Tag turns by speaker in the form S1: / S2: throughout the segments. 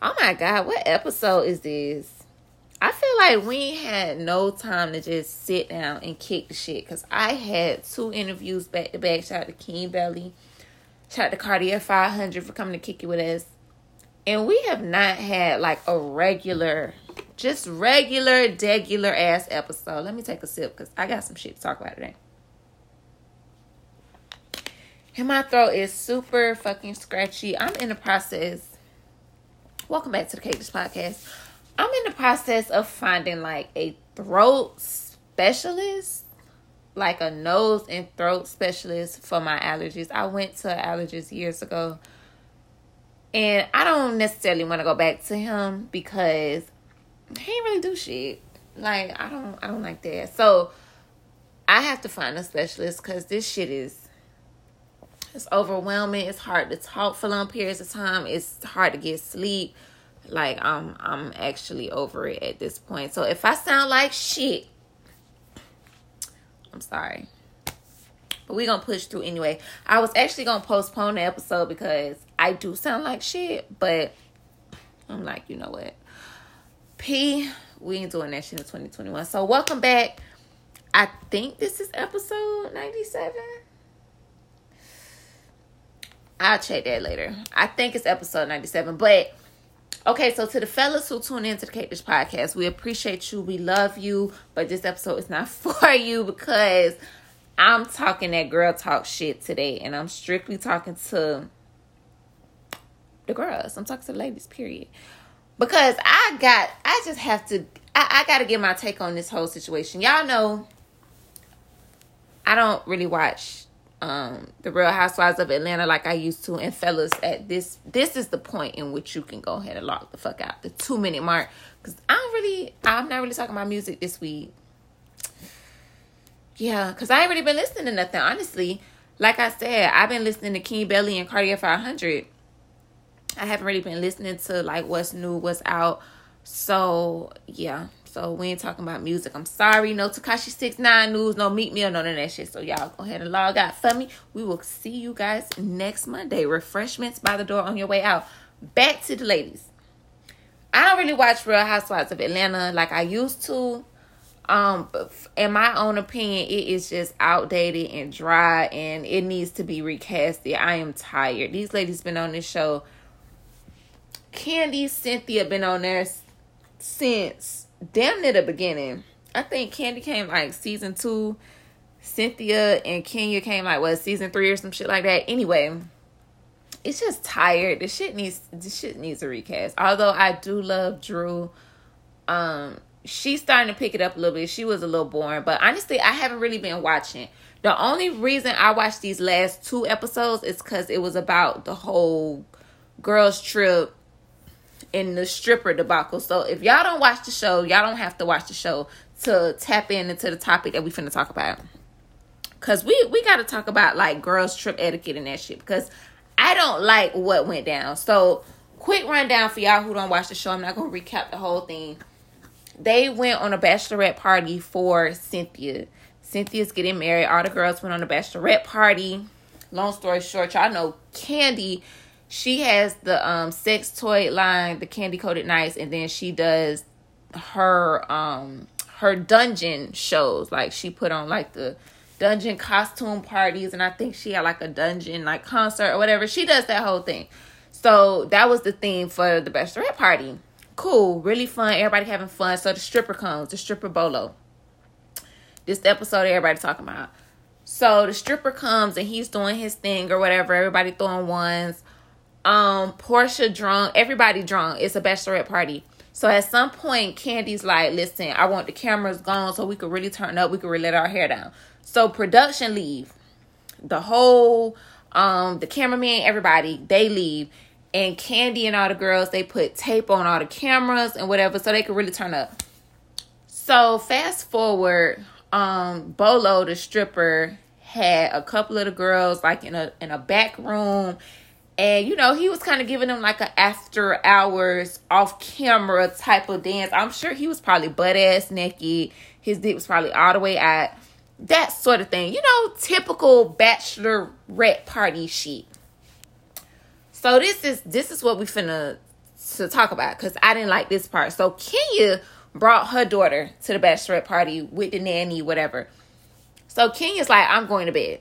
S1: Oh my god, what episode is this? I feel like we had no time to just sit down and kick the shit because I had two interviews back to back. Shout out to King Belly. Shout out to Cartier 500 for coming to kick it with us. And we have not had like a regular, just regular, degular ass episode. Let me take a sip because I got some shit to talk about today. And my throat is super fucking scratchy. I'm in the process. Welcome back to the Cake Dish Podcast. I'm in the process of finding like a throat specialist, like a nose and throat specialist for my allergies. I went to allergies years ago. And I don't necessarily want to go back to him because he ain't really do shit. Like I don't I don't like that. So I have to find a specialist because this shit is it's overwhelming. It's hard to talk for long periods of time. It's hard to get sleep. Like I'm I'm actually over it at this point. So if I sound like shit, I'm sorry. But we're gonna push through anyway. I was actually gonna postpone the episode because I do sound like shit, but I'm like, you know what? P, we ain't doing that shit in 2021. So welcome back. I think this is episode 97. I'll check that later. I think it's episode 97. But okay, so to the fellas who tune into the Cake Dish Podcast, we appreciate you. We love you. But this episode is not for you because I'm talking that girl talk shit today. And I'm strictly talking to the girls. I'm talking to the ladies, period. Because I got I just have to I, I gotta get my take on this whole situation. Y'all know I don't really watch um the real housewives of atlanta like i used to. And fellas at this this is the point in which you can go ahead and lock the fuck out. The two minute mark. Because i don't really i'm not really talking about music this week. Yeah because i ain't really been listening to nothing honestly. Like i said i've been listening to king belly and cartier 500 i haven't really been listening to like what's new what's out. So yeah so we ain't talking about music. I'm sorry. No Tekashi Six Nine news, no Meek Mill, none of that shit. So y'all go ahead and log out for me. We will see you guys next Monday. Refreshments by the door on your way out. Back to the ladies. I don't really watch Real Housewives of Atlanta like I used to. Um, in my own opinion, it is just outdated and dry, and it needs to be recasted. I am tired. These ladies been on this show. Kandi Cynthia been on there since damn near the beginning. I think Kandi came like season two. Cynthia and Kenya came like what season three or some shit like that. Anyway, it's just tired. The shit needs the shit needs a recast. Although I do love Drew. Um, she's starting to pick it up a little bit. She was a little boring, but honestly, I haven't really been watching. The only reason I watched these last two episodes is because it was about the whole girls' trip in the stripper debacle. So if y'all don't watch the show, y'all don't have to watch the show to tap in into the topic that we finna talk about. Cause we we gotta talk about like girls trip etiquette and that shit because I don't like what went down. So quick rundown for y'all who don't watch the show. I'm not gonna recap the whole thing. They went on a bachelorette party for Cynthia. Cynthia's getting married. All the girls went on a bachelorette party. Long story short, y'all know Kandi she has the um sex toy line, the Kandi Koated Nights, and then she does her um her dungeon shows. Like she put on like the dungeon costume parties, and I think she had like a dungeon like concert or whatever. She does that whole thing. So that was the theme for the bachelorette party. Cool, really fun. Everybody having fun. So the stripper comes, the stripper bolo. This episode everybody talking about. So the stripper comes and he's doing his thing or whatever. Everybody throwing ones um Porsha drunk, everybody drunk. It's a bachelorette party. So at some point, Kandi's like, listen, I want the cameras gone so we could really turn up. We could really let our hair down. So production leave. The whole um the cameraman, everybody, they leave. And Kandi and all the girls, they put tape on all the cameras and whatever so they could really turn up. So fast forward, um, Bolo, the stripper, had a couple of the girls like in a in a back room and you know he was kind of giving them like an after hours off camera type of dance i'm sure he was probably butt ass naked his dick was probably all the way out that sort of thing you know typical bachelorette party shit so this is this is what we finna to talk about because I didn't like this part. So Kenya brought her daughter to the bachelorette party with the nanny, whatever. So Kenya's like, I'm going to bed.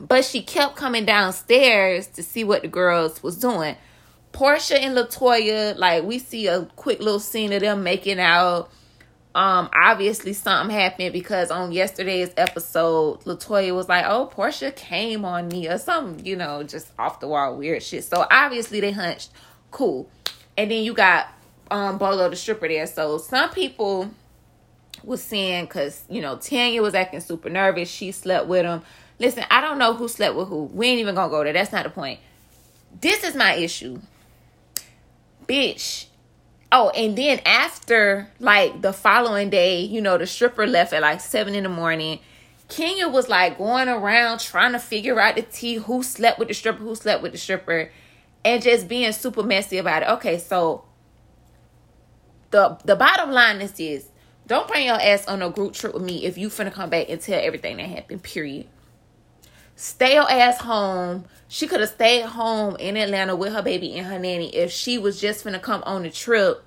S1: But she kept coming downstairs to see what the girls was doing. Porsha and Latoya, like we see a quick little scene of them making out. Um, obviously something happened because on yesterday's episode, Latoya was like, "Oh, Porsha came on me" or something, you know, just off the wall weird shit. So obviously they hunched, cool. And then you got um Bolo the stripper there. So some people was saying because you know Tanya was acting super nervous. She slept with him. Listen, I don't know who slept with who. We ain't even gonna go there. That's not the point. This is my issue, bitch. Oh, and then after like the following day, you know, the stripper left at like seven in the morning. Kenya was like going around trying to figure out the tea who slept with the stripper, who slept with the stripper, and just being super messy about it. Okay, so the the bottom line is this don't bring your ass on a group trip with me if you finna come back and tell everything that happened, period. Stay your ass home. She could have stayed home in Atlanta with her baby and her nanny if she was just finna come on the trip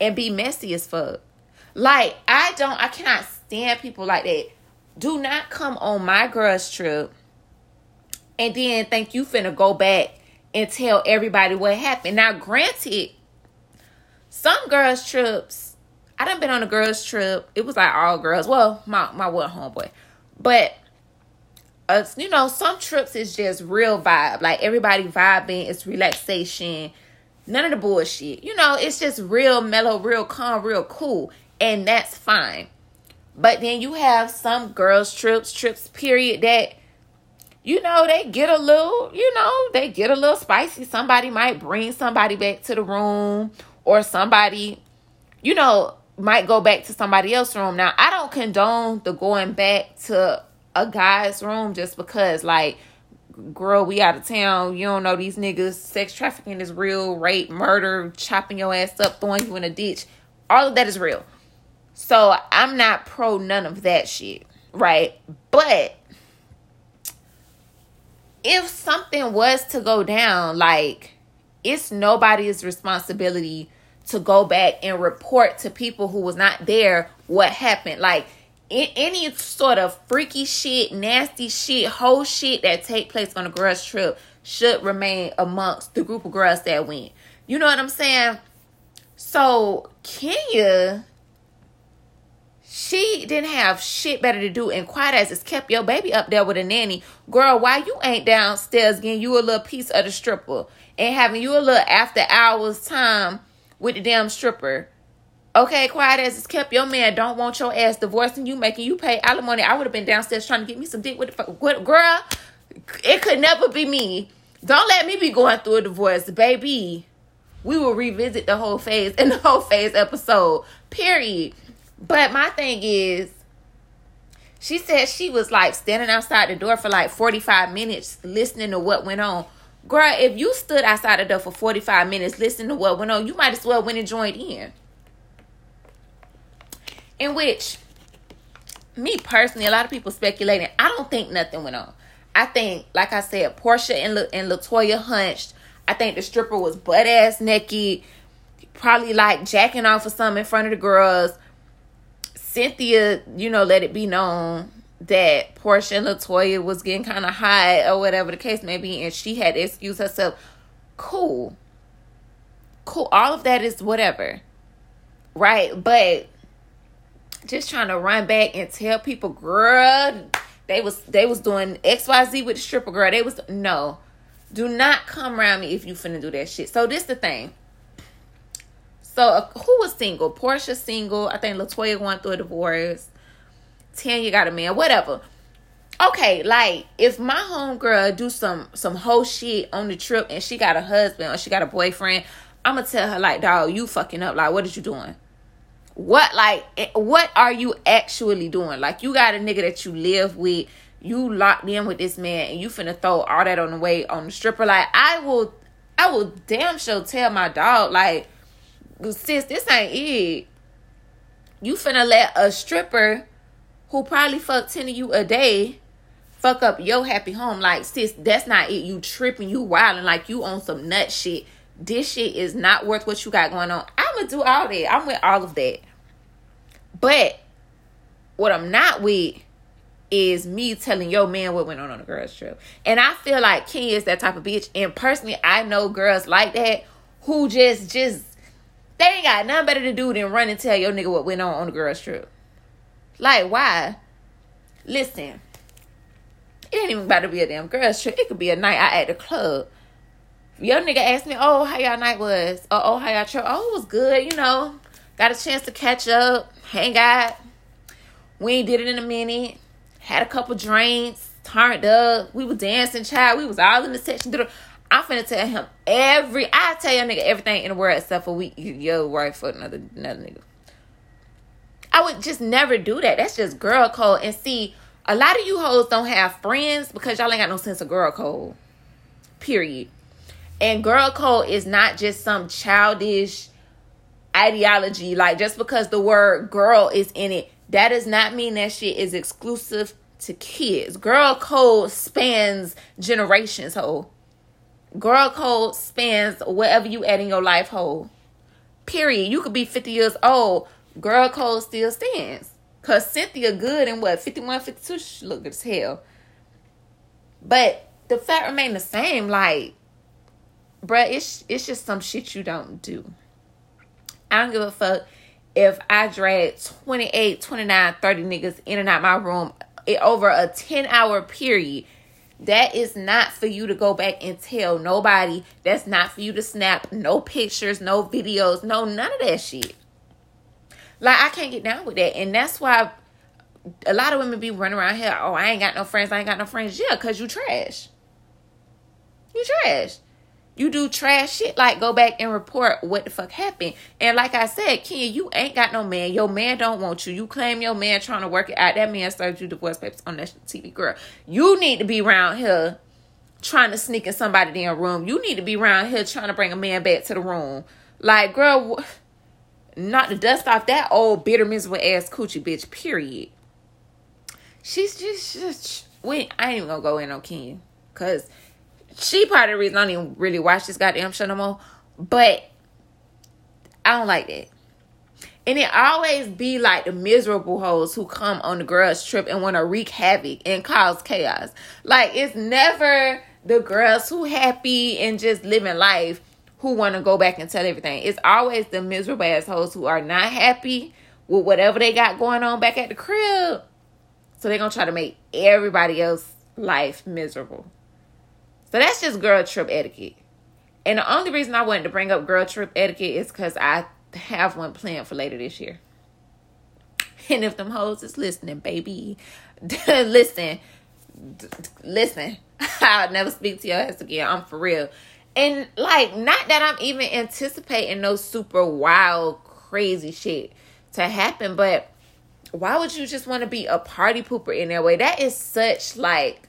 S1: and be messy as fuck. Like, I don't, I cannot stand people like that. Do not come on my girl's trip and then think you finna go back and tell everybody what happened. Now, granted, some girls' trips, I done been on a girls' trip. It was like all girls. Well, my, my one homeboy. But uh, you know, some trips is just real vibe. Like everybody vibing, it's relaxation. None of the bullshit. You know, it's just real mellow, real calm, real cool. And that's fine. But then you have some girls' trips, trips, period, that, you know, they get a little, you know, they get a little spicy. Somebody might bring somebody back to the room, or somebody, you know, might go back to somebody else's room. Now, I don't condone the going back to a guy's room just because like girl, we out of town. You don't know these niggas. Sex trafficking is real. Rape, murder, chopping your ass up, throwing you in a ditch. All of that is real. So I'm not pro none of that shit, right? But if something was to go down, like it's nobody's responsibility to go back and report to people who was not there what happened. Like any sort of freaky shit, nasty shit, whole shit that take place on a girls trip should remain amongst the group of girls that went. You know what I'm saying? So Kenya, she didn't have shit better to do, and quiet as it's kept your baby up there with a nanny. Girl, why you ain't downstairs getting you a little piece of the stripper and having you a little after hours time with the damn stripper? Okay, quiet as it's kept. Your man don't want your ass divorcing you, making you pay alimony. I would have been downstairs trying to get me some dick with the fuck. What, girl? It could never be me. Don't let me be going through a divorce, baby. We will revisit the whole phase in the whole phase episode. Period. But my thing is, she said she was like standing outside the door for like 45 minutes listening to what went on. Girl, if you stood outside the door for 45 minutes listening to what went on, you might as well went and joined in in which me personally, a lot of people speculating. I don't think nothing went on. I think, like I said, Porsha and La- and Latoya hunched. I think the stripper was butt ass naked, probably like jacking off or something in front of the girls. Cynthia, you know, let it be known that Porsha and Latoya was getting kind of high or whatever the case may be, and she had to excuse herself. Cool, cool. All of that is whatever, right? But just trying to run back and tell people, girl, they was they was doing XYZ with the stripper girl. They was no. Do not come around me if you finna do that shit. So this the thing. So uh, who was single? Porsha single. I think Latoya went through a divorce. Tanya got a man. Whatever. Okay, like if my homegirl do some some whole shit on the trip and she got a husband or she got a boyfriend, I'ma tell her like, dog, you fucking up. Like, what is you doing? What like eh, what are you actually doing? Like you got a nigga that you live with, you locked in with this man, and you finna throw all that on the way on the stripper. Like I will, I will damn sure tell my dog like, sis, this ain't it. You finna let a stripper who probably fuck ten of you a day fuck up your happy home. Like sis, that's not it. You tripping, you wilding like you on some nut shit. This shit is not worth what you got going on. I'm gonna do all that. I'm with all of that. But what I'm not with is me telling your man what went on on a girl's trip. And I feel like Kenya is that type of bitch. And personally, I know girls like that who just just they ain't got nothing better to do than run and tell your nigga what went on on the girl's trip. Like why? Listen, it ain't even about to be a damn girl's trip. It could be a night out at the club. Your nigga asked me, "Oh, how y'all night was? Or, oh, how y'all trip? Oh, it was good. You know, got a chance to catch up, hang out. We ain't did it in a minute had a couple drinks, turned up. We was dancing, child. We was all in the section. I'm finna tell him every. I tell your nigga everything in the world except for we yo right for another another nigga. I would just never do that. That's just girl code. And see, a lot of you hoes don't have friends because y'all ain't got no sense of girl code. Period. And girl code is not just some childish ideology. Like just because the word girl is in it that does not mean that shit is exclusive to kids. Girl code spans generations, ho. Girl code spans whatever you add in your life, ho. Period. You could be 50 years old. Girl code still stands. Cause Cynthia good and what 51, 52, she look as hell. But the fact remain the same. Like, bruh, it's it's just some shit you don't do. I don't give a fuck if I drag 28, 29, 30 niggas in and out my room over a 10 hour period, that is not for you to go back and tell nobody. That's not for you to snap no pictures, no videos, no none of that shit. Like I can't get down with that. And that's why a lot of women be running around here, oh, I ain't got no friends, I ain't got no friends. Yeah, cause you trash. You trash. You do trash shit like go back and report what the fuck happened. And like I said, Ken, you ain't got no man. Your man don't want you. You claim your man trying to work it out. That man served you divorce papers on national TV, girl. You need to be around here trying to sneak in somebody in a room. You need to be around here trying to bring a man back to the room. Like, girl, not to dust off that old bitter miserable ass coochie bitch. Period. She's just, just wait. I ain't even gonna go in on Ken because she part of the reason I don't even really watch this goddamn show no more. But I don't like that. And it always be like the miserable hoes who come on the girls' trip and want to wreak havoc and cause chaos. Like it's never the girls who happy and just living life who want to go back and tell everything. It's always the miserable assholes who are not happy with whatever they got going on back at the crib. So they're gonna try to make everybody else life miserable. So that's just girl trip etiquette. And the only reason I wanted to bring up girl trip etiquette is because I have one planned for later this year. And if them hoes is listening, baby, listen, listen. I'll never speak to your ass again. I'm for real. And like, not that I'm even anticipating no super wild, crazy shit to happen, but why would you just want to be a party pooper in that way? That is such like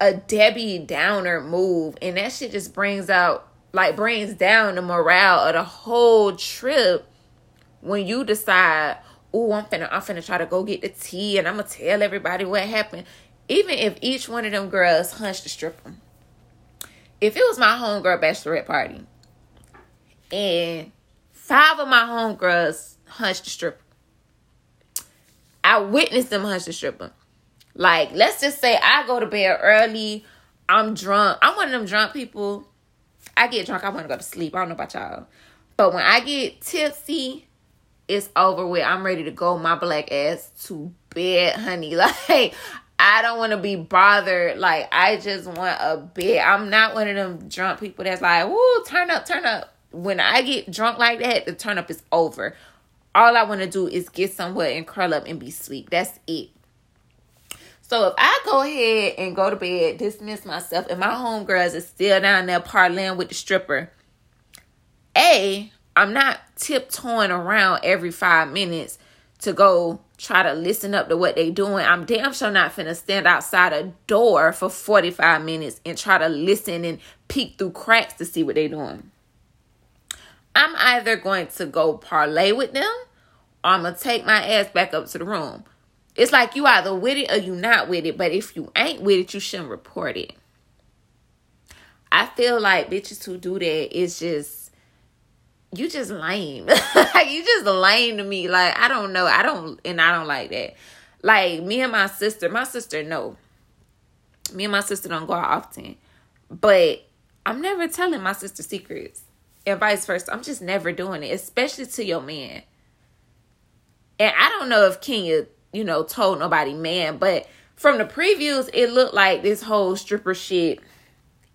S1: a Debbie Downer move, and that shit just brings out like brings down the morale of the whole trip when you decide, oh, I'm finna I'm finna try to go get the tea and I'm gonna tell everybody what happened. Even if each one of them girls hunched the stripper. If it was my homegirl bachelorette party and five of my homegirls hunched the stripper, I witnessed them hunch the stripper. Like, let's just say I go to bed early, I'm drunk. I'm one of them drunk people. I get drunk, I want to go to sleep. I don't know about y'all. But when I get tipsy, it's over with. I'm ready to go my black ass to bed, honey. Like, I don't want to be bothered. Like, I just want a bed. I'm not one of them drunk people that's like, woo, turn up, turn up. When I get drunk like that, the turn up is over. All I want to do is get somewhere and curl up and be sleep. That's it. So if I go ahead and go to bed, dismiss myself, and my homegirls is still down there parlaying with the stripper, A, I'm not tiptoeing around every five minutes to go try to listen up to what they doing. I'm damn sure not finna stand outside a door for 45 minutes and try to listen and peek through cracks to see what they doing. I'm either going to go parlay with them or I'm gonna take my ass back up to the room. It's like you either with it or you not with it. But if you ain't with it, you shouldn't report it. I feel like bitches who do that is just you just lame. you just lame to me. Like I don't know. I don't and I don't like that. Like me and my sister, my sister no. Me and my sister don't go out often. But I'm never telling my sister secrets. And vice versa. I'm just never doing it, especially to your man. And I don't know if Kenya, you know, told nobody man, but from the previews, it looked like this whole stripper shit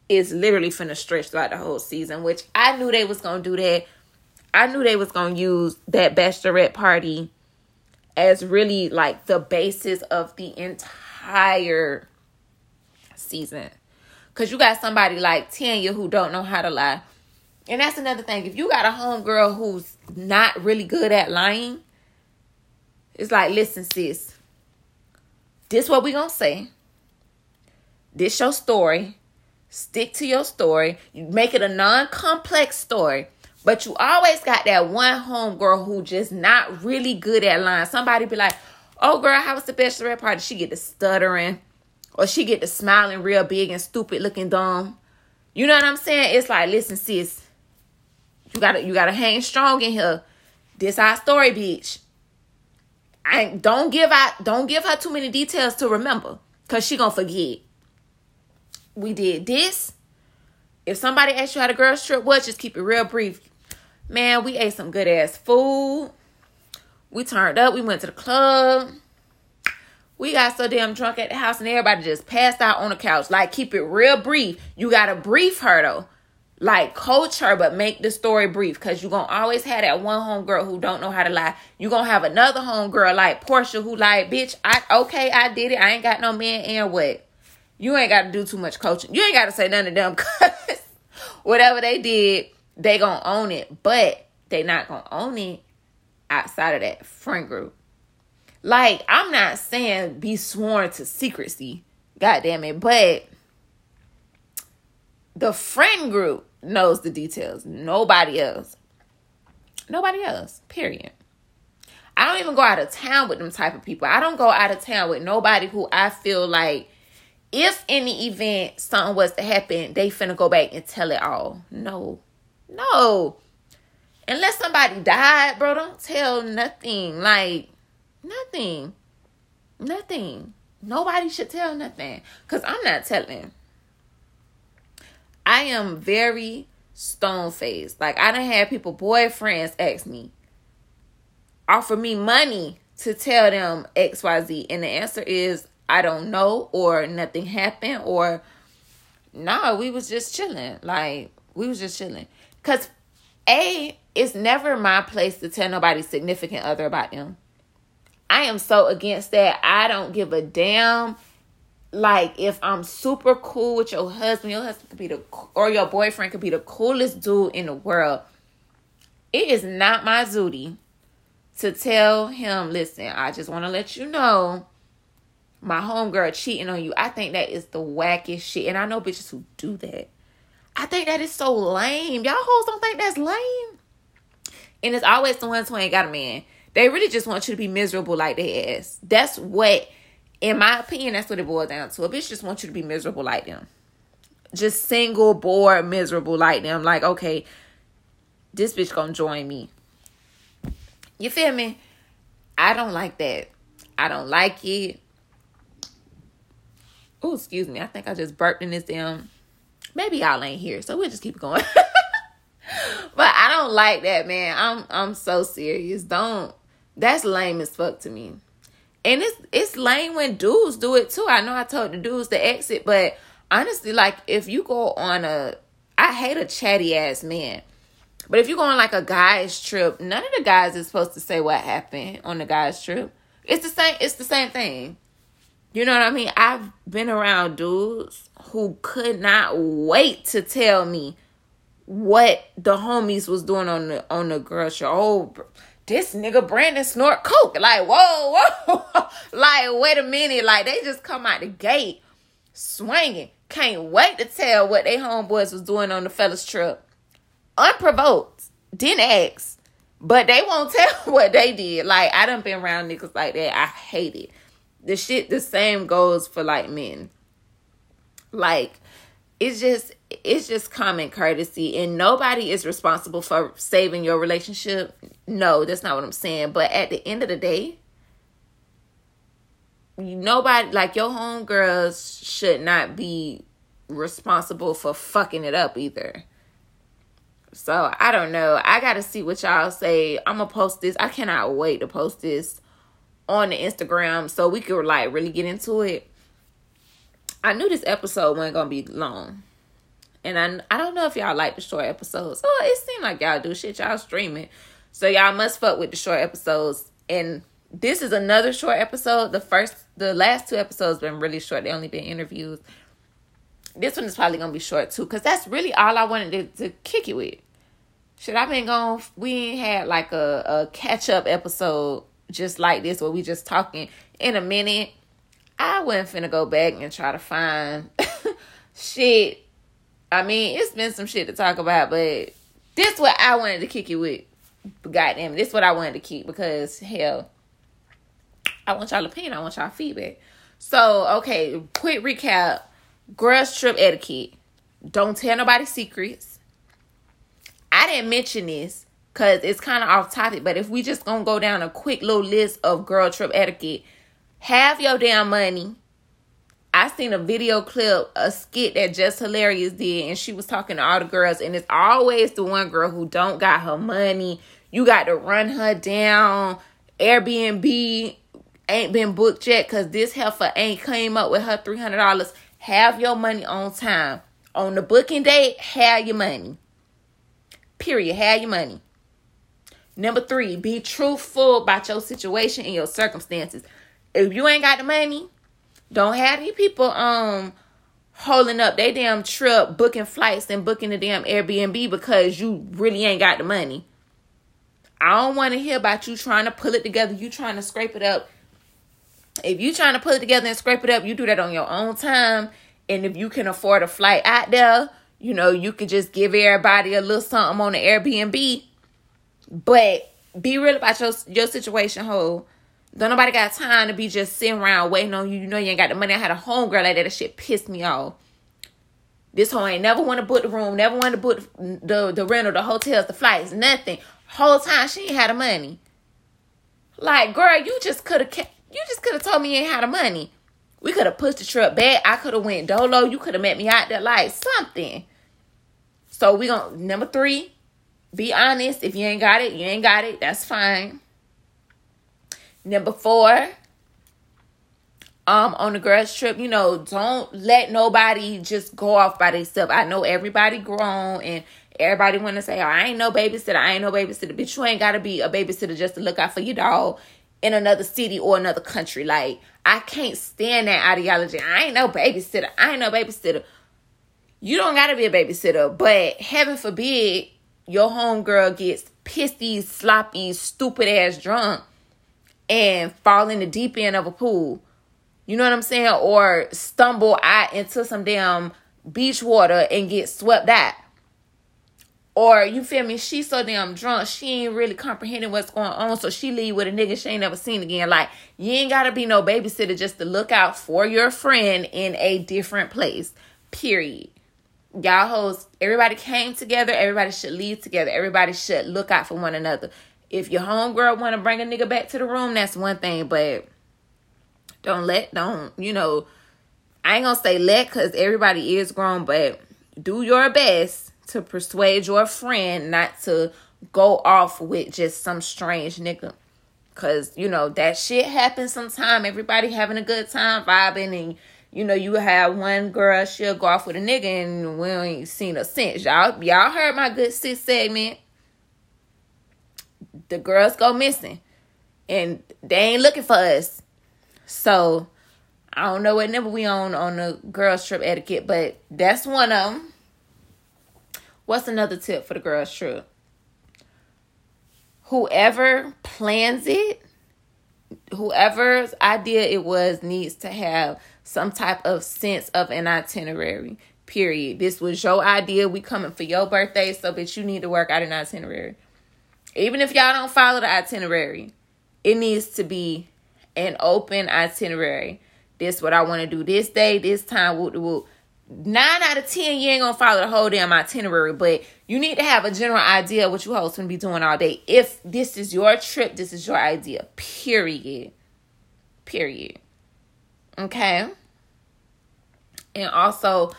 S1: is literally finna stretch throughout the whole season, which I knew they was gonna do that. I knew they was gonna use that bachelorette party as really like the basis of the entire season. Cause you got somebody like Tanya who don't know how to lie. And that's another thing. If you got a homegirl who's not really good at lying, it's like, listen, sis, this what we gonna say. This your story. Stick to your story. You make it a non-complex story. But you always got that one homegirl who just not really good at lying. Somebody be like, oh girl, how was the bachelorette party? She get the stuttering. Or she get the smiling real big and stupid looking dumb. You know what I'm saying? It's like, listen, sis. You gotta you gotta hang strong in here. This our story, bitch. I don't give out don't give her too many details to remember. Cause she gonna forget we did this. If somebody asks you how the girls trip was, just keep it real brief. Man, we ate some good ass food. We turned up. We went to the club. We got so damn drunk at the house and everybody just passed out on the couch. Like, keep it real brief. You gotta brief her though. Like, coach her, but make the story brief. Cause you're gonna always have that one homegirl who don't know how to lie. You're gonna have another homegirl like Porsha who like, bitch, I okay, I did it. I ain't got no man and what? You ain't got to do too much coaching. You ain't got to say none of them because whatever they did, they gonna own it. But they not gonna own it outside of that friend group. Like I'm not saying be sworn to secrecy, God damn it, but the friend group knows the details. Nobody else. Nobody else. Period. I don't even go out of town with them type of people. I don't go out of town with nobody who I feel like if in the event something was to happen, they finna go back and tell it all. No. No. Unless somebody died, bro, don't tell nothing. Like, nothing. Nothing. Nobody should tell nothing. Because I'm not telling. I am very stone faced. Like, I don't have people, boyfriends, ask me, offer me money to tell them XYZ. And the answer is, I don't know or nothing happened or no, nah, we was just chilling. Like we was just chilling. Cause A, it's never my place to tell nobody significant other about them. I am so against that. I don't give a damn. Like if I'm super cool with your husband, your husband could be the or your boyfriend could be the coolest dude in the world. It is not my duty to tell him, listen, I just want to let you know my homegirl cheating on you. I think that is the wackest shit. And I know bitches who do that. I think that is so lame. Y'all hoes don't think that's lame. And it's always the ones who ain't got a man. They really just want you to be miserable like they ass. That's what, in my opinion, that's what it boils down to. A bitch just wants you to be miserable like them. Just single, bored, miserable like them. Like, okay, this bitch gonna join me. You feel me? I don't like that. I don't like it oh, excuse me. I think I just burped in this damn. Maybe y'all ain't here, so we'll just keep going. but I don't like that, man. I'm I'm so serious. Don't. That's lame as fuck to me. And it's it's lame when dudes do it too. I know I told the dudes to exit, but honestly, like if you go on a, I hate a chatty ass man. But if you go on like a guy's trip, none of the guys is supposed to say what happened on the guy's trip. It's the same. It's the same thing. You know what I mean? I've been around dudes who could not wait to tell me what the homies was doing on the on the girl show. Oh, this nigga Brandon snort coke. Like, whoa, whoa. like, wait a minute. Like, they just come out the gate swinging. Can't wait to tell what they homeboys was doing on the fellas trip. Unprovoked. Didn't ask. But they won't tell what they did. Like, I done been around niggas like that. I hate it the shit the same goes for like men. Like it's just it's just common courtesy and nobody is responsible for saving your relationship. No, that's not what I'm saying. But at the end of the day, nobody like your homegirls should not be responsible for fucking it up either. So I don't know. I gotta see what y'all say. I'm gonna post this. I cannot wait to post this on the Instagram so we could like really get into it. I knew this episode wasn't gonna be long. And I I don't know if y'all like the short episodes. Oh, it seemed like y'all do shit. Y'all streaming. So y'all must fuck with the short episodes. And this is another short episode. The first the last two episodes been really short. They only been interviews. This one is probably gonna be short too, cause that's really all I wanted to, to kick it with. Should I been going? We ain't had like a, a catch up episode just like this where we just talking in a minute. I wasn't finna go back and try to find shit. I mean, it's been some shit to talk about, but this what I wanted to kick it with. Goddamn, this is what I wanted to keep because hell, I want y'all opinion. I want y'all feedback. So, okay, quick recap. Girls trip etiquette. Don't tell nobody secrets. I didn't mention this because it's kind of off topic, but if we just gonna go down a quick little list of girl trip etiquette, have your damn money. I seen a video clip, a skit that Just Hilarious did, and she was talking to all the girls, and it's always the one girl who don't got her money. You got to run her down. Airbnb ain't been booked yet because this heifer ain't came up with her $300. Have your money on time. On the booking date, have your money. Period. Have your money. Number three, be truthful about your situation and your circumstances. If you ain't got the money, don't have any people um holding up they damn trip, booking flights and booking the damn Airbnb because you really ain't got the money. I don't want to hear about you trying to pull it together, you trying to scrape it up if you trying to put it together and scrape it up, you do that on your own time. And if you can afford a flight out there, you know, you could just give everybody a little something on the Airbnb. But be real about your your situation, ho. Don't nobody got time to be just sitting around waiting on you. You know you ain't got the money. I had a homegirl like that. That shit pissed me off. This hoe ain't never want to book the room, never want to book the the rental, the hotels, the flights, nothing. Whole time she ain't had the money. Like, girl, you just could have you just could have told me you ain't had the money. We could have pushed the truck back. I could have went dolo. You could have met me out there like something. So we gonna number three, be honest. If you ain't got it, you ain't got it. That's fine. Number four, um, on the girls trip, you know, don't let nobody just go off by themselves. I know everybody grown and everybody want to say, oh, I ain't no babysitter. I ain't no babysitter. But you ain't got to be a babysitter just to look out for your dog in another city or another country. Like, I can't stand that ideology. I ain't no babysitter. I ain't no babysitter. You don't gotta be a babysitter, but heaven forbid your homegirl gets pissy, sloppy, stupid ass drunk and fall in the deep end of a pool. You know what I'm saying? Or stumble out into some damn beach water and get swept out. Or you feel me? She's so damn drunk, she ain't really comprehending what's going on. So she leave with a nigga she ain't never seen again. Like you ain't gotta be no babysitter just to look out for your friend in a different place. Period. Y'all hoes, everybody came together. Everybody should leave together. Everybody should look out for one another. If your homegirl want to bring a nigga back to the room, that's one thing. But don't let, don't, you know, I ain't gonna say let because everybody is grown, but do your best to persuade your friend not to go off with just some strange nigga. Cause you know that shit happens sometime. Everybody having a good time vibing, and you know you have one girl she'll go off with a nigga, and we ain't seen her since. Y'all, y'all heard my good sis segment. The girls go missing, and they ain't looking for us. So I don't know what number we on on the girls trip etiquette, but that's one of them. What's another tip for the girls' trip? Whoever plans it, whoever's idea it was, needs to have some type of sense of an itinerary. Period. This was your idea. We coming for your birthday, so bitch, you need to work out an itinerary. Even if y'all don't follow the itinerary, it needs to be an open itinerary. This what I want to do this day, this time. Woo, woo. nine out of ten, you ain't gonna follow the whole damn itinerary, but you need to have a general idea of what you host gonna be doing all day. If this is your trip, this is your idea. Period. Period. Okay. And also,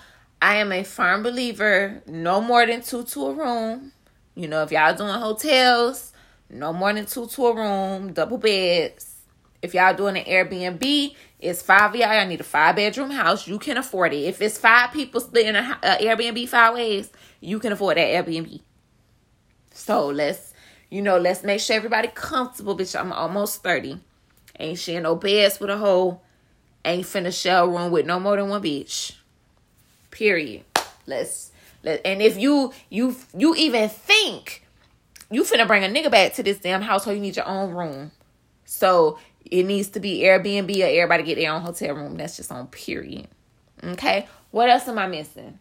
S1: I am a firm believer no more than two to a room. You know, if y'all doing hotels, no more than two to a room, double beds. If y'all doing an Airbnb, it's five of y'all. I need a five bedroom house. You can afford it. If it's five people splitting a, a uh, Airbnb five ways, you can afford that Airbnb. So let's, you know, let's make sure everybody comfortable. Bitch, I'm almost 30. Ain't sharing no beds with a hole. Ain't finna shell room with no more than one bitch. Period. Let's let and if you you you even think you finna bring a nigga back to this damn household, you need your own room. So it needs to be Airbnb or everybody get their own hotel room. That's just on period. Okay. What else am I missing?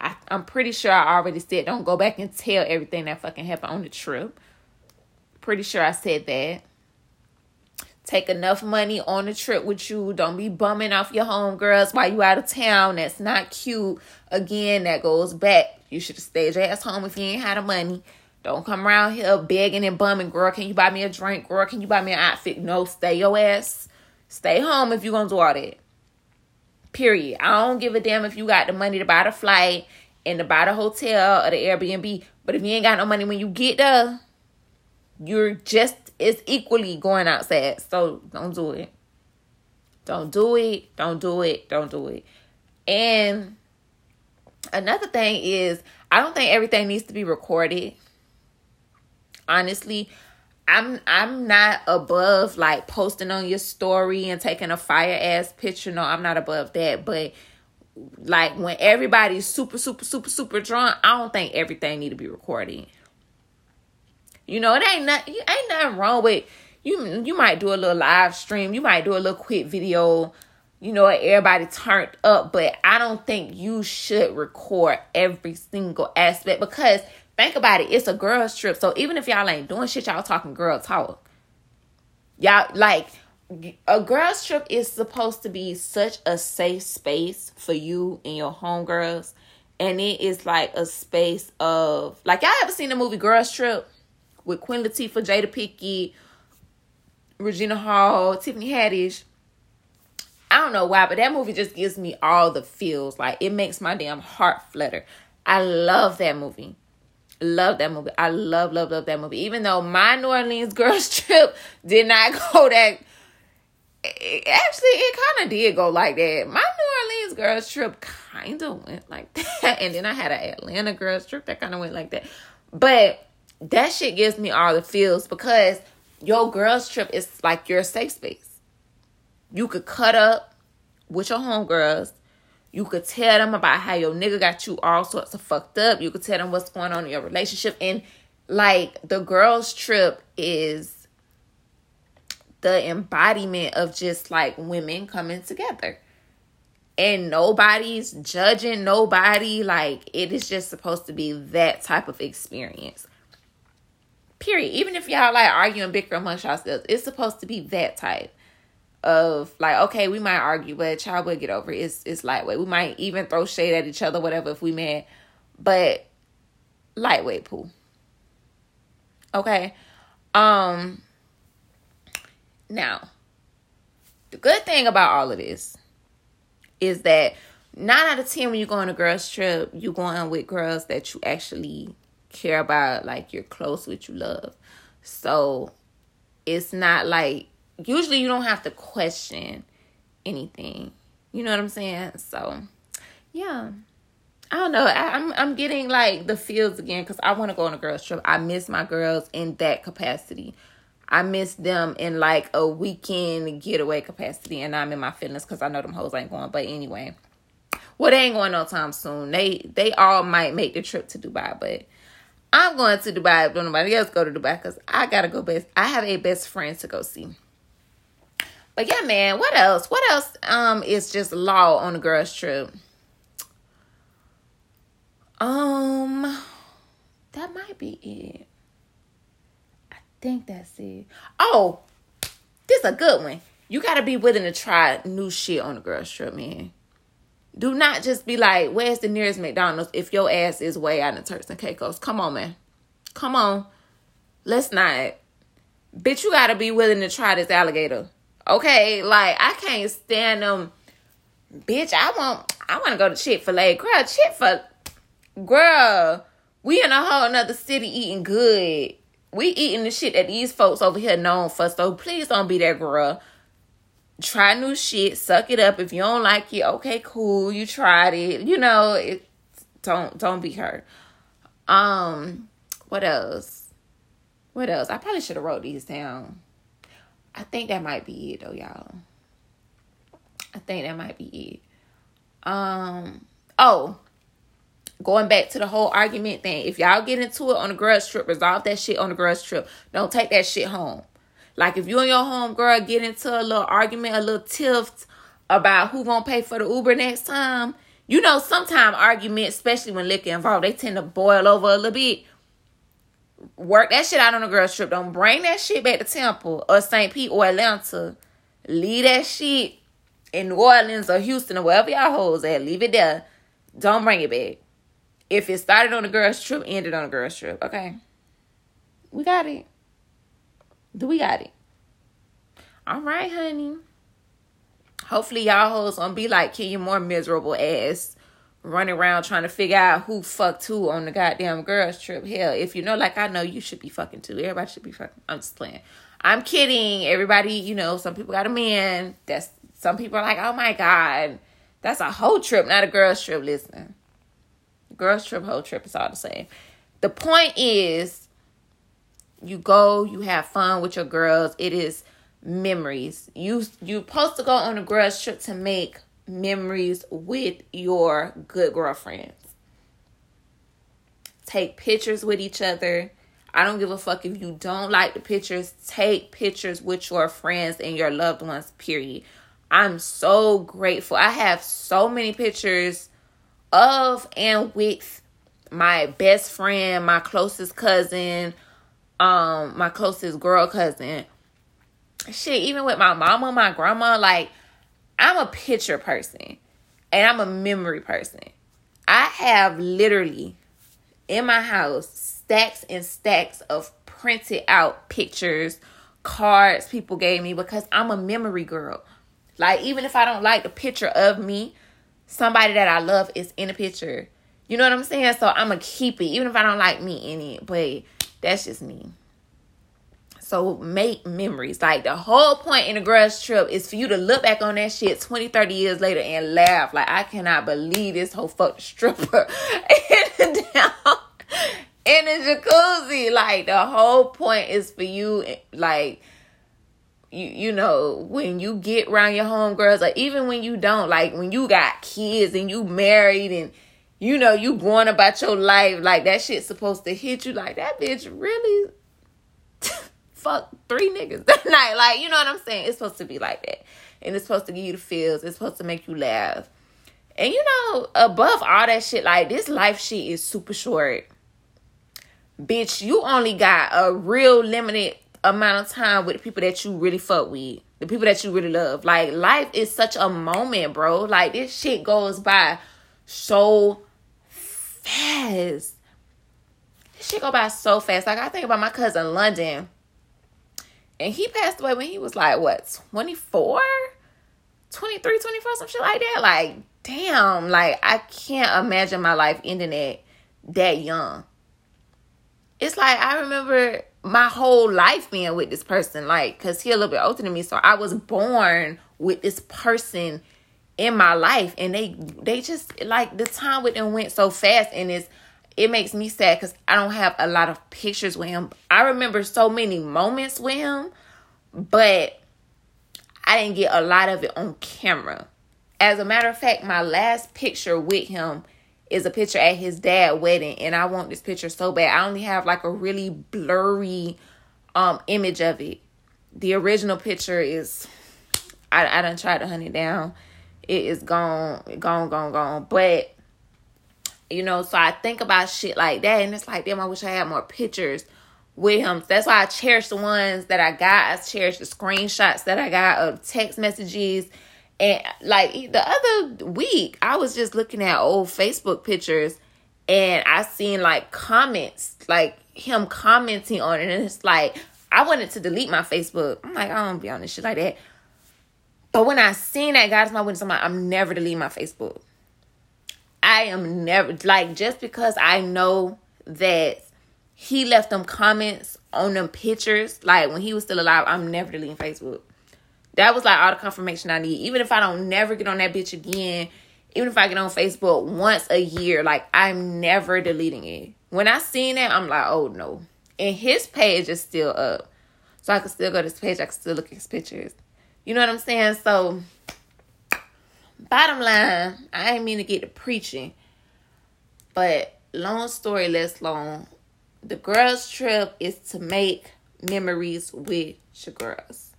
S1: I, I'm pretty sure I already said don't go back and tell everything that fucking happened on the trip. Pretty sure I said that. Take enough money on the trip with you. Don't be bumming off your homegirls while you out of town. That's not cute. Again, that goes back. You should have stayed your ass home if you ain't had the money. Don't come around here begging and bumming, girl. Can you buy me a drink? Girl, can you buy me an outfit? No, stay your ass. Stay home if you're gonna do all that. Period. I don't give a damn if you got the money to buy the flight and to buy the hotel or the Airbnb. But if you ain't got no money when you get there, you're just as equally going outside. So don't do it. Don't do it. Don't do it. Don't do it. And another thing is, I don't think everything needs to be recorded honestly i'm i'm not above like posting on your story and taking a fire ass picture no i'm not above that but like when everybody's super super super super drunk i don't think everything need to be recorded you know it ain't not ain't nothing wrong with you you might do a little live stream you might do a little quick video you know everybody turned up but i don't think you should record every single aspect because Think about it. It's a girls' trip. So even if y'all ain't doing shit, y'all talking girl talk. Y'all like a girls' trip is supposed to be such a safe space for you and your homegirls. And it is like a space of like y'all ever seen the movie Girls Trip with Queen Latifah, Jada Pinkett, Regina Hall, Tiffany Haddish. I don't know why, but that movie just gives me all the feels. Like it makes my damn heart flutter. I love that movie. Love that movie. I love, love, love that movie. Even though my New Orleans girls trip did not go that. Actually, it kind of did go like that. My New Orleans girls trip kind of went like that, and then I had an Atlanta girls trip that kind of went like that. But that shit gives me all the feels because your girls trip is like your safe space. You could cut up with your homegirls you could tell them about how your nigga got you all sorts of fucked up. You could tell them what's going on in your relationship. And like the girls' trip is the embodiment of just like women coming together. And nobody's judging nobody. Like it is just supposed to be that type of experience. Period. Even if y'all like arguing bicker amongst yourselves, it's supposed to be that type of like, okay, we might argue, but child will get over it. It's it's lightweight. We might even throw shade at each other, whatever, if we mad. But lightweight pool. Okay. Um now the good thing about all of this is that nine out of ten when you go on a girls trip, you're going with girls that you actually care about, like you're close with, you love. So it's not like usually you don't have to question anything. You know what I'm saying? So, yeah. I don't know. I, am I'm, I'm getting like the feels again because I want to go on a girls trip. I miss my girls in that capacity. I miss them in like a weekend getaway capacity, and I'm in my feelings because I know them hoes ain't going. But anyway, well, they ain't going no time soon. They they all might make the trip to Dubai, but I'm going to Dubai Don't nobody else go to Dubai because I gotta go best. I have a best friend to go see. But yeah, man, what else? What else um is just law on the girls trip? Um that might be it. I think that's it. Oh, this is a good one. You gotta be willing to try new shit on the girls trip, man. Do not just be like, where's the nearest McDonald's if your ass is way out in Turks and Caicos. Come on, man. Come on. Let's not. Bitch, you gotta be willing to try this alligator. Okay? Like, I can't stand them. Bitch, I want I wanna go to Chick-fil-A. Girl, Chick-fil Girl, we in a whole nother city eating good. We eating the shit that these folks over here known for. So please don't be that girl. Try new shit. Suck it up. If you don't like it, okay, cool. You tried it. You know, it don't don't be hurt. Um, what else? What else? I probably should have wrote these down. I think that might be it though, y'all. I think that might be it. Um, oh, going back to the whole argument thing, if y'all get into it on a girls trip, resolve that shit on a girls trip. Don't take that shit home. Like if you and your home girl get into a little argument, a little tiff about who gonna pay for the Uber next time, you know, sometimes arguments, especially when liquor involved, they tend to boil over a little bit. Work that shit out on a girls trip. Don't bring that shit back to Temple or St. Pete or Atlanta. Leave that shit in New Orleans or Houston or wherever y'all hoes at. Leave it there. Don't bring it back. If it started on a girls trip, ended on a girls trip. Okay. We got it. Do we got it? All right, honey. Hopefully y'all hoes gonna be like Kenya Moore miserable ass running around trying to figure out who fucked who on the goddamn girls trip. Hell, if you know like I know you should be fucking too. Everybody should be fucking. I'm just playing. I'm kidding. Everybody, you know, some people got a man. That's some people are like, oh my god, that's a whole trip, not a girls trip. Listen, girls trip, whole trip is all the same. The point is, you go, you have fun with your girls. It is memories. You you're supposed to go on a girls trip to make memories with your good girlfriends. Take pictures with each other. I don't give a fuck if you don't like the pictures. Take pictures with your friends and your loved ones, period. I'm so grateful. I have so many pictures of and with my best friend, my closest cousin, um, my closest girl cousin. Shit, even with my mama, my grandma, like I'm a picture person and I'm a memory person. I have literally in my house stacks and stacks of printed out pictures, cards people gave me because I'm a memory girl. Like even if I don't like the picture of me, somebody that I love is in a picture. You know what I'm saying? So I'm gonna keep it, even if I don't like me in it. But that's just me. So make memories. Like the whole point in a girls trip is for you to look back on that shit 20, 30 years later and laugh. Like I cannot believe this whole fucking stripper in the down in a jacuzzi. Like the whole point is for you like you you know when you get around your homegirls like even when you don't like when you got kids and you married and you know you going about your life like that shit's supposed to hit you. Like that bitch really fuck three niggas that night. Like you know what i'm saying? It's supposed to be like that. And it's supposed to give you the feels. It's supposed to make you laugh. And you know above all that shit like this life shit is super short. Bitch you only got a real limited amount of time with the people that you really fuck with, the people that you really love. Like life is such a moment, bro. Like this shit goes by so fast. This shit go by so fast. Like I think about my cousin London. And he passed away when he was like what, 24? 23, 24, some shit like that. Like, damn, like I can't imagine my life ending at that young. It's like I remember my whole life being with this person, like, cause he a little bit older than me. So I was born with this person in my life, and they they just like the time with them went so fast, and it's it makes me sad because I don't have a lot of pictures with him. I remember so many moments with him, but I didn't get a lot of it on camera. As a matter of fact, my last picture with him is a picture at his dad wedding and I want this picture so bad. I only have like a really blurry um image of it. The original picture is I I done tried to hunt it down. It is gone, gone, gone, gone. But you know, so I think about shit like that and it's like, damn, I wish I had more pictures with him. That's why I cherish the ones that I got. I cherish the screenshots that I got of text messages And like the other week, I was just looking at old Facebook pictures and I seen like comments, like him commenting on it. And it's like, I wanted to delete my Facebook. I'm like, I don't be on this shit like that. But when I seen that, guys, my witness, I'm like, I'm never deleting my Facebook. I am never, like, just because I know that he left them comments on them pictures, like when he was still alive, I'm never deleting Facebook. That was like all the confirmation I need. Even if I don't never get on that bitch again, even if I get on Facebook once a year, like I'm never deleting it. When I seen it, I'm like, oh no. And his page is still up. So I can still go to his page, I can still look at his pictures. You know what I'm saying? So bottom line, I ain't mean to get to preaching. But long story less long, the girls' trip is to make memories with your girls.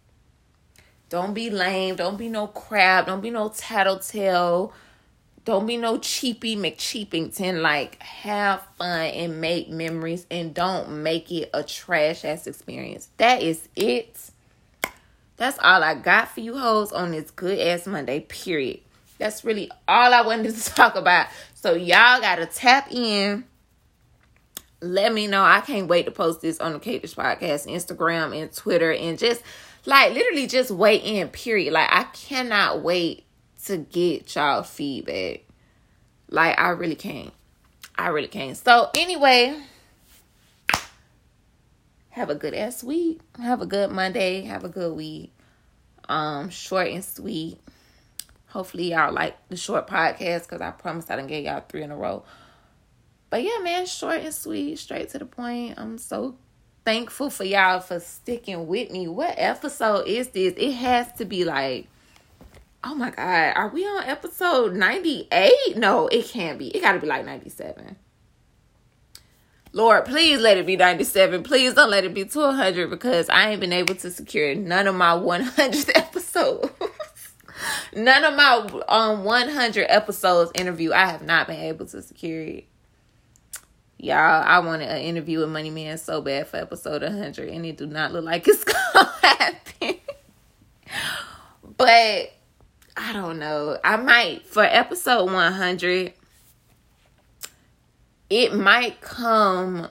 S1: Don't be lame. Don't be no crab. Don't be no tattletale. Don't be no cheapy McCheapington. Like, have fun and make memories and don't make it a trash ass experience. That is it. That's all I got for you hoes on this good ass Monday, period. That's really all I wanted to talk about. So, y'all got to tap in let me know. I can't wait to post this on the Cake Dish Podcast, Instagram, and Twitter, and just like literally just wait in, period. Like, I cannot wait to get y'all feedback. Like, I really can't. I really can't. So, anyway, have a good ass week. Have a good Monday. Have a good week. Um, short and sweet. Hopefully, y'all like the short podcast because I promised I didn't get y'all three in a row. But yeah, man, short and sweet, straight to the point. I'm so thankful for y'all for sticking with me. What episode is this? It has to be like, oh my God, are we on episode 98? No, it can't be. It got to be like 97. Lord, please let it be 97. Please don't let it be 200 because I ain't been able to secure none of my 100th episodes. none of my um 100 episodes interview. I have not been able to secure it. Y'all, I wanted an interview with Money Man so bad for episode 100, and it do not look like it's gonna happen. but I don't know. I might for episode 100. It might come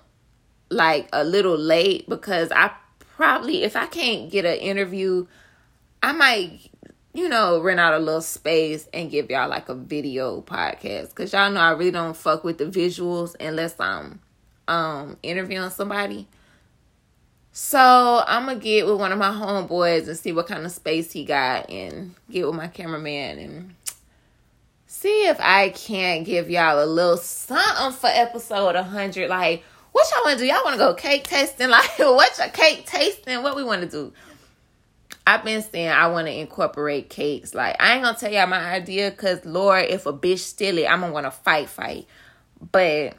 S1: like a little late because I probably if I can't get an interview, I might you know, rent out a little space and give y'all like a video podcast. Cause y'all know I really don't fuck with the visuals unless I'm um interviewing somebody. So I'm gonna get with one of my homeboys and see what kind of space he got and get with my cameraman and see if I can't give y'all a little something for episode 100. Like, what y'all wanna do? Y'all wanna go cake tasting? Like, what your cake tasting? What we wanna do? I've been saying I want to incorporate cakes. Like I ain't gonna tell y'all my idea, cause Lord, if a bitch steal it, I'm gonna want to fight, fight. But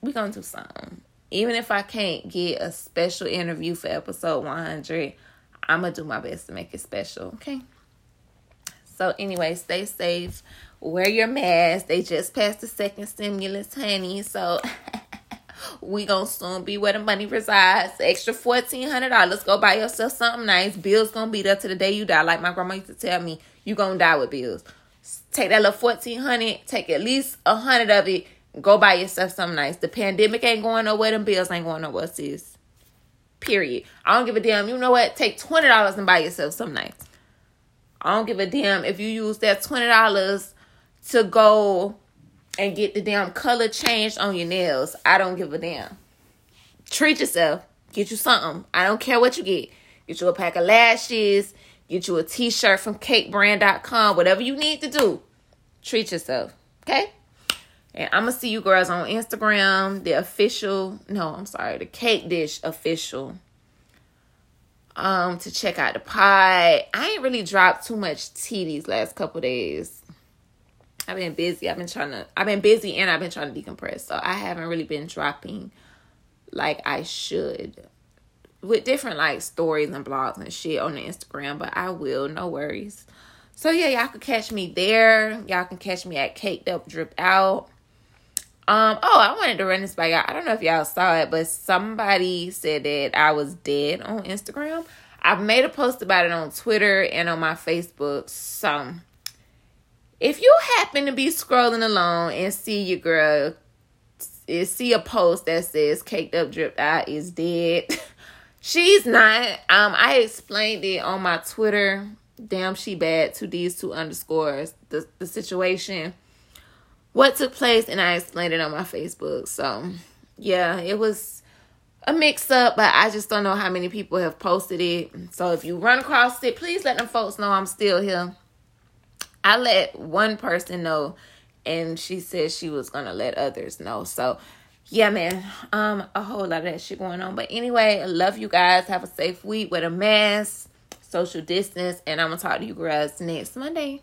S1: we gonna do something. Even if I can't get a special interview for episode 100, I'm gonna do my best to make it special. Okay. So anyway, stay safe. Wear your mask. They just passed the second stimulus, honey. So. We gonna soon be where the money resides. Extra fourteen hundred dollars. Go buy yourself something nice. Bills gonna be there to the day you die. Like my grandma used to tell me, you gonna die with bills. Take that little fourteen hundred. Take at least a hundred of it. Go buy yourself something nice. The pandemic ain't going nowhere. Them bills ain't going nowhere, sis. Period. I don't give a damn. You know what? Take twenty dollars and buy yourself something nice. I don't give a damn if you use that twenty dollars to go and get the damn color changed on your nails. I don't give a damn. Treat yourself. Get you something. I don't care what you get. Get you a pack of lashes. Get you a t-shirt from cakebrand.com. Whatever you need to do. Treat yourself. Okay? And I'm going to see you girls on Instagram. The official, no, I'm sorry, the cake dish official. Um, to check out the pie. I ain't really dropped too much tea these last couple days. I've been busy. I've been trying to I've been busy and I've been trying to decompress. So I haven't really been dropping like I should with different like stories and blogs and shit on the Instagram, but I will, no worries. So yeah, y'all can catch me there. Y'all can catch me at Caked Up Drip Out. Um, oh, I wanted to run this by y'all. I don't know if y'all saw it, but somebody said that I was dead on Instagram. I've made a post about it on Twitter and on my Facebook. So if you happen to be scrolling along and see your girl see a post that says caked up drip out is dead. She's not. Um, I explained it on my Twitter. Damn, she bad. to these two underscores. The the situation, what took place, and I explained it on my Facebook. So, yeah, it was a mix up, but I just don't know how many people have posted it. So if you run across it, please let them folks know I'm still here. I let one person know and she said she was gonna let others know. So yeah, man, um, a whole lot of that shit going on. But anyway, love you guys. Have a safe week with a mask, social distance, and I'm gonna talk to you guys next Monday.